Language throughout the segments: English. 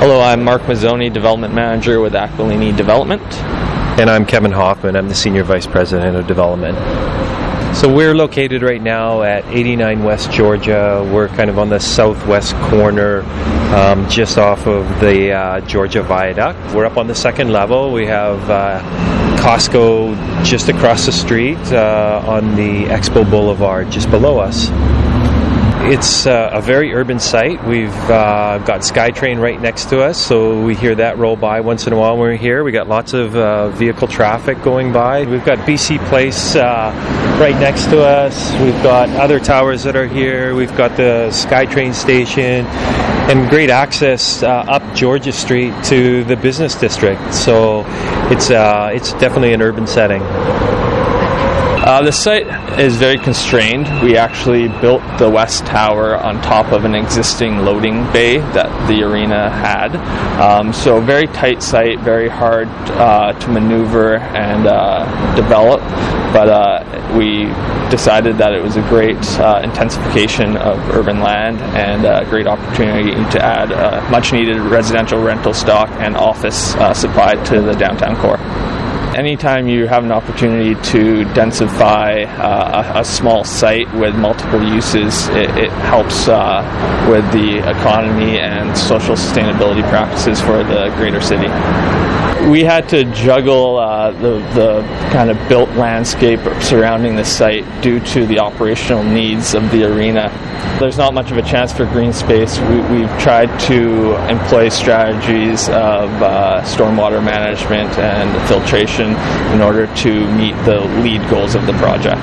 Hello, I'm Mark Mazzoni, Development Manager with Aquilini Development. And I'm Kevin Hoffman. I'm the Senior Vice President of Development. So we're located right now at 89 West Georgia. We're kind of on the southwest corner, um, just off of the uh, Georgia Viaduct. We're up on the second level. We have uh, Costco just across the street uh, on the Expo Boulevard just below us. It's uh, a very urban site. We've uh, got SkyTrain right next to us, so we hear that roll by once in a while when we're here. We got lots of uh, vehicle traffic going by. We've got BC Place uh, right next to us. We've got other towers that are here. We've got the SkyTrain station and great access uh, up Georgia Street to the business district. So it's uh, it's definitely an urban setting. Uh, the site is very constrained. We actually built the West Tower on top of an existing loading bay that the arena had. Um, so, very tight site, very hard uh, to maneuver and uh, develop. But uh, we decided that it was a great uh, intensification of urban land and a great opportunity to add uh, much needed residential rental stock and office supply to the downtown core anytime you have an opportunity to densify uh, a, a, small site with multiple uses, it, it helps uh, with the economy and social sustainability practices for the greater city. We had to juggle uh, the, the kind of built landscape surrounding the site due to the operational needs of the arena. There's not much of a chance for green space. We, have tried to employ strategies of uh, stormwater management and filtration in order to meet the LEED goals of the project.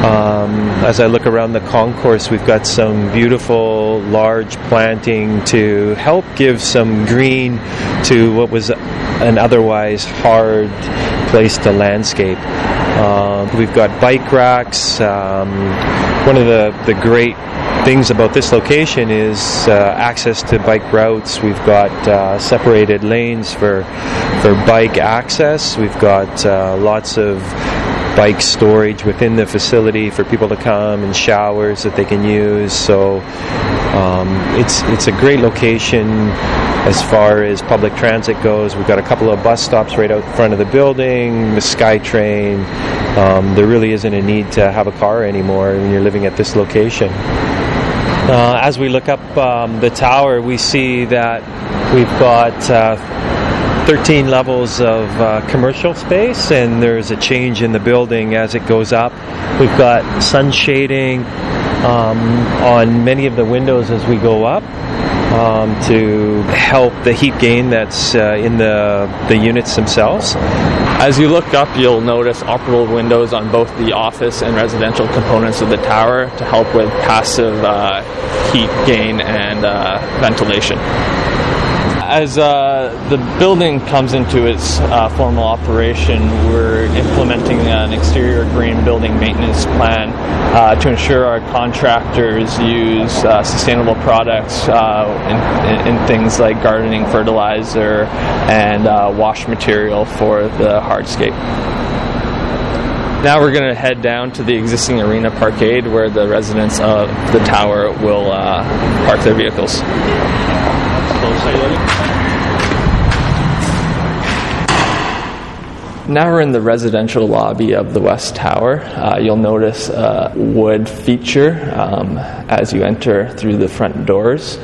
Um, as I look around the concourse, we've got some beautiful large planting to help give some green to what was an otherwise hard place to landscape. Uh, we've got bike racks. Um, one of the, the great things about this location is uh, access to bike routes. We've got uh, separated lanes for for bike access. We've got uh, lots of bike storage within the facility for people to come and showers that they can use. So um, it's it's a great location as far as public transit goes. We've got a couple of bus stops right out front of the building, the SkyTrain. Um, there really isn't a need to have a car anymore when you're living at this location. Uh, as we look up um, the tower, we see that we've got uh, 13 levels of uh, commercial space, and there's a change in the building as it goes up. We've got sun shading um, on many of the windows as we go up. Um, to help the heat gain that's uh, in the, the units themselves. As you look up, you'll notice operable windows on both the office and residential components of the tower to help with passive uh, heat gain and uh, ventilation as uh, the building comes into its uh, formal operation, we're implementing an exterior green building maintenance plan uh, to ensure our contractors use uh, sustainable products uh, in, in, things like gardening fertilizer and uh, wash material for the hardscape. Now we're going to head down to the existing arena parkade where the residents of the tower will park their vehicles. Now we're in the residential lobby of the West Tower. Uh, you'll notice a wood feature um, as you enter through the front doors.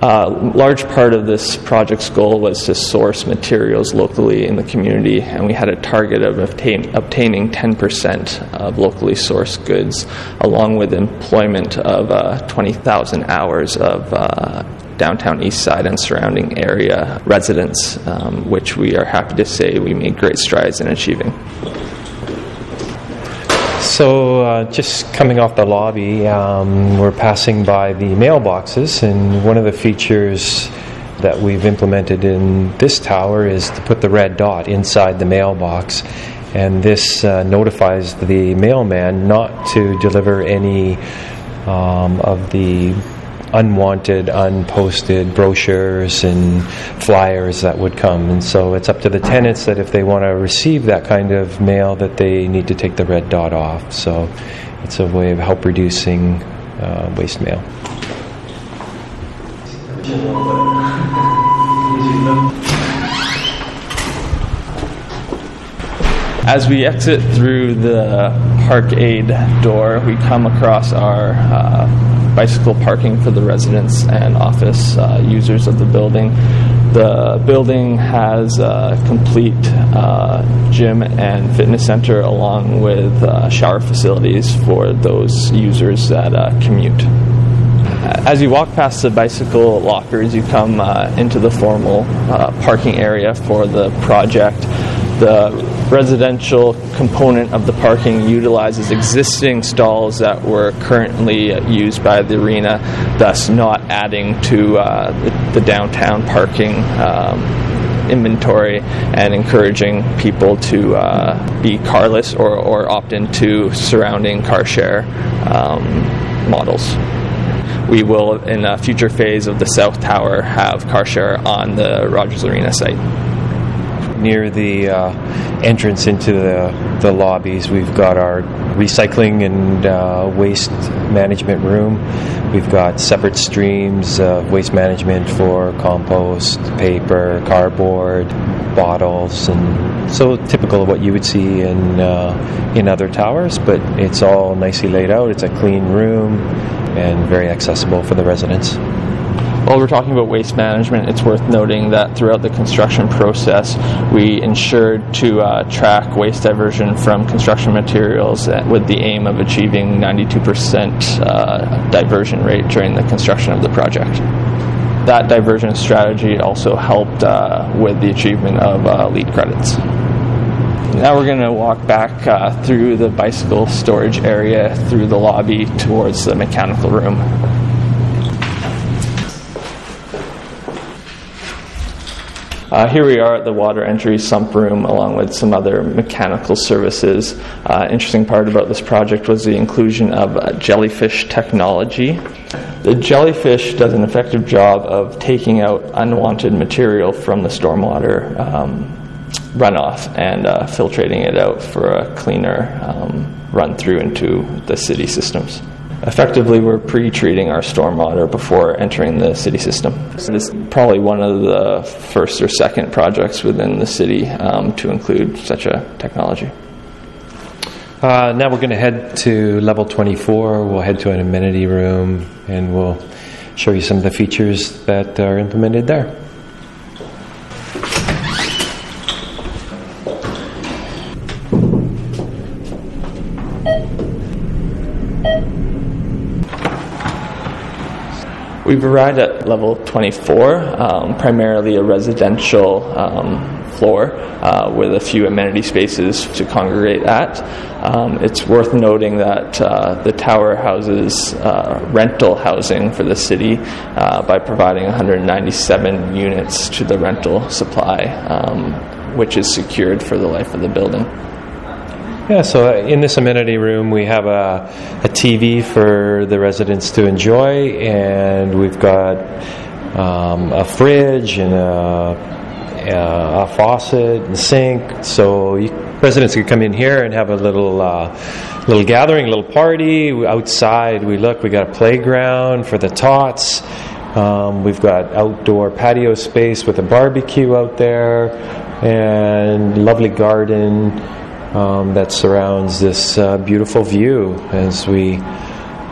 A uh, large part of this project's goal was to source materials locally in the community, and we had a target of obtain, obtaining 10% of locally sourced goods, along with employment of uh, 20,000 hours of uh, downtown east side and surrounding area residents, um, which we are happy to say we made great strides in achieving. So, uh, just coming off the lobby, um, we're passing by the mailboxes, and one of the features that we've implemented in this tower is to put the red dot inside the mailbox. And this uh, notifies the mailman not to deliver any um, of the unwanted, unposted brochures and flyers that would come. And so it's up to the tenants that if they want to receive that kind of mail, that they need to take the red dot off. So it's a way of help reducing uh, waste mail. As we exit through the parkade door, we come across our uh, bicycle parking for the residents and office uh, users of the building. The building has a complete uh, gym and fitness center along with uh, shower facilities for those users that uh, commute. As you walk past the bicycle lockers, you come uh, into the formal parking area for the project. The residential component of the parking utilizes existing stalls that were currently used by the arena, thus not adding to uh, the, the, downtown parking. Um, inventory and encouraging people to uh, be carless or, or opt into surrounding car share um, models we will, in a future phase of the South Tower, have car share on the Rogers Arena site near the uh, entrance into the, the lobbies. We've got our recycling and uh, waste management room. We've got separate streams of waste management for compost, paper, cardboard, bottles, and so typical of what you would see in uh, in other towers. But it's all nicely laid out. It's a clean room and very accessible for the residents. While we're talking about waste management, it's worth noting that throughout the construction process, we ensured to uh, track waste diversion from construction materials with the aim of achieving 92% uh, diversion rate during the construction of the project. That diversion strategy also helped uh, with the achievement of uh, LEED credits. Now we're going to walk back uh, through the bicycle storage area, through the lobby, towards the mechanical room. Uh, here we are at the water entry sump room along with some other mechanical services. Uh, interesting part about this project was the inclusion of uh, jellyfish technology. The jellyfish does an effective job of taking out unwanted material from the stormwater um, runoff and uh, filtrating it out for a cleaner um, run through into the city systems effectively we're pre-treating our stormwater before entering the city system. So this is probably one of the first or second projects within the city um, to include such a technology. Uh, now we're going to head to level 24. We'll head to an amenity room and we'll show you some of the features that are implemented there. We've arrived at level 24, um, primarily a residential um, floor uh, with a few amenity spaces to congregate at. Um, it's worth noting that uh, the tower houses uh, rental housing for the city uh, by providing 197 units to the rental supply, um, which is secured for the life of the building. Yeah, so uh, in this amenity room, we have a, a TV for the residents to enjoy, and we've got um, a fridge and a, a, a, faucet and sink. So you, residents can come in here and have a little uh, little gathering, a little party. Outside, we look, we got a playground for the tots. Um, we've got outdoor patio space with a barbecue out there and lovely garden um, that surrounds this uh, beautiful view. As we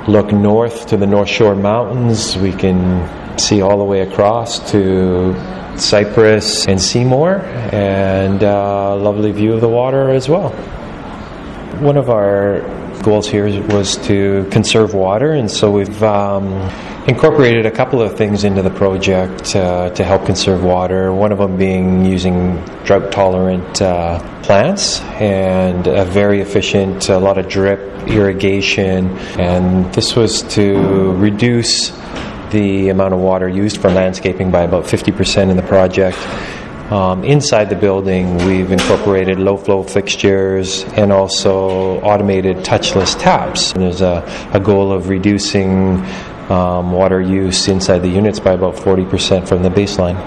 look north to the North Shore Mountains, we can see all the way across to Cypress and Seymour, and a uh, lovely view of the water as well. One of our goals here was to conserve water, and so we've um, incorporated a couple of things into the project uh, to help conserve water. One of them being using drought tolerant uh, plants and a very efficient, a lot of drip irrigation, and this was to reduce the amount of water used for landscaping by about 50% in the project. Um, inside the building, we've incorporated low flow fixtures and also automated touchless taps. There's a, a goal of reducing um, water use inside the units by about 40% from the baseline.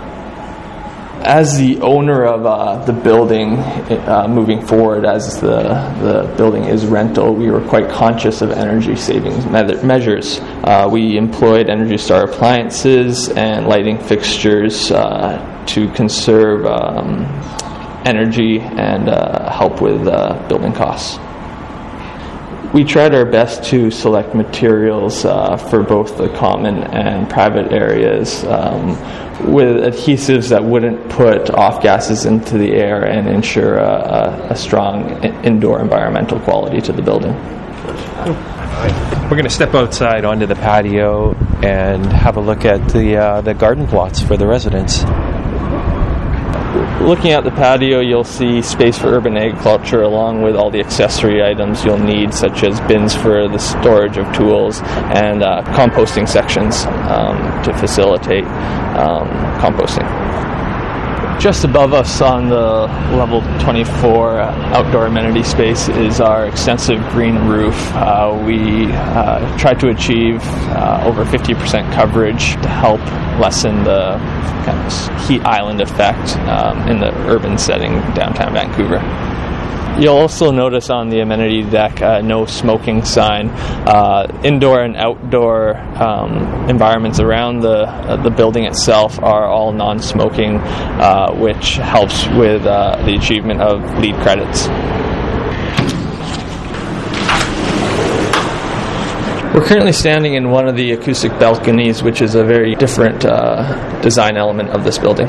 as the owner of uh, the building uh, moving forward, as the, the building is rental, we were quite conscious of energy savings me- measures. Uh, we employed Energy Star appliances and lighting fixtures uh, to conserve um, energy and uh, help with uh, building costs we tried our best to select materials uh, for both the common and private areas um, with adhesives that wouldn't put off gases into the air and ensure a, a, strong indoor environmental quality to the building. We're going to step outside onto the patio and have a look at the uh, the garden plots for the residents looking at the patio, you'll see space for urban agriculture along with all the accessory items you'll need, such as bins for the storage of tools and uh, composting sections um, to facilitate um, composting. Just above us on the level 24 outdoor amenity space is our extensive green roof. Uh, we uh, try to achieve uh, over 50% coverage to help lessen the kind of heat island effect um, in the urban setting downtown Vancouver. You'll also notice on the amenity deck uh, no smoking sign. Uh, indoor and outdoor um, environments around the uh, the building itself are all non-smoking, uh, which helps with uh, the achievement of LEED credits. We're currently standing in one of the acoustic balconies, which is a very different uh, design element of this building.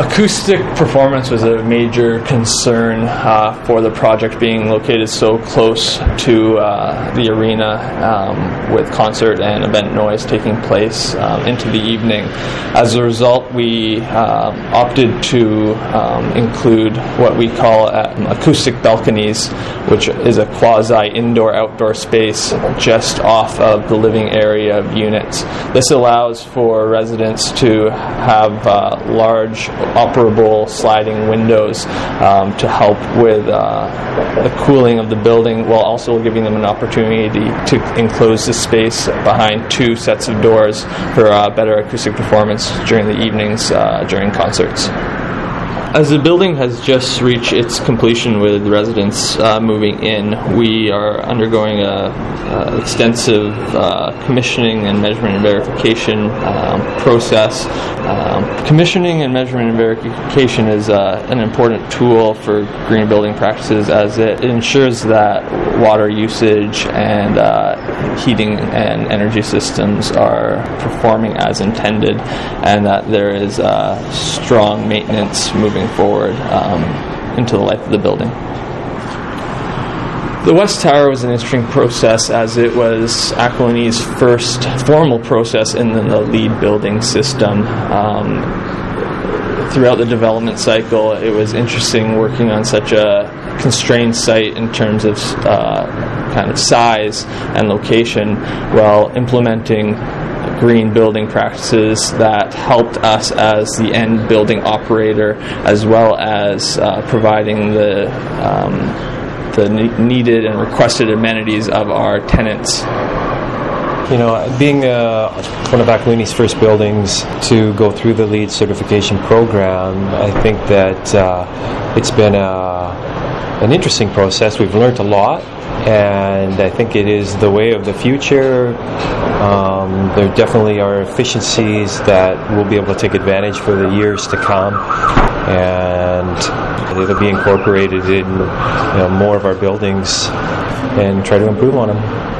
Acoustic performance was a major concern uh, for the project being located so close to uh, the arena um, with concert and event noise taking place um, into the evening. As a result, we um, opted to um, include what we call um, acoustic balconies, which is a quasi indoor outdoor space just off of the living area of units. This allows for residents to have uh, large operable sliding windows um, to help with uh, the cooling of the building while also giving them an opportunity to enclose the space behind two sets of doors for uh, better acoustic performance during the evenings uh, during concerts. As the building has just reached its completion with residents uh, moving in, we are undergoing a, a extensive uh, commissioning and measurement and verification um, process. Um, commissioning and measurement and verification is uh, an important tool for green building practices as it ensures that water usage and uh, heating and energy systems are performing as intended and that there is uh, strong maintenance moving forward um, into the life of the building. The West Tower was an interesting process as it was Aquilini's first formal process in the, the LEED building system. Um, throughout the development cycle, it was interesting working on such a constrained site in terms of uh, kind of size and location while implementing green building practices that helped us as the end building operator, as well as uh, providing the um, the needed and requested amenities of our tenants. You know, being uh, one of Aquilini's first buildings to go through the LEED certification program, I think that uh, it's been a, an interesting process. We've learned a lot, and I think it is the way of the future. Um, there definitely are efficiencies that we'll be able to take advantage for the years to come, and it'll be incorporated in you know, more of our buildings and try to improve on them.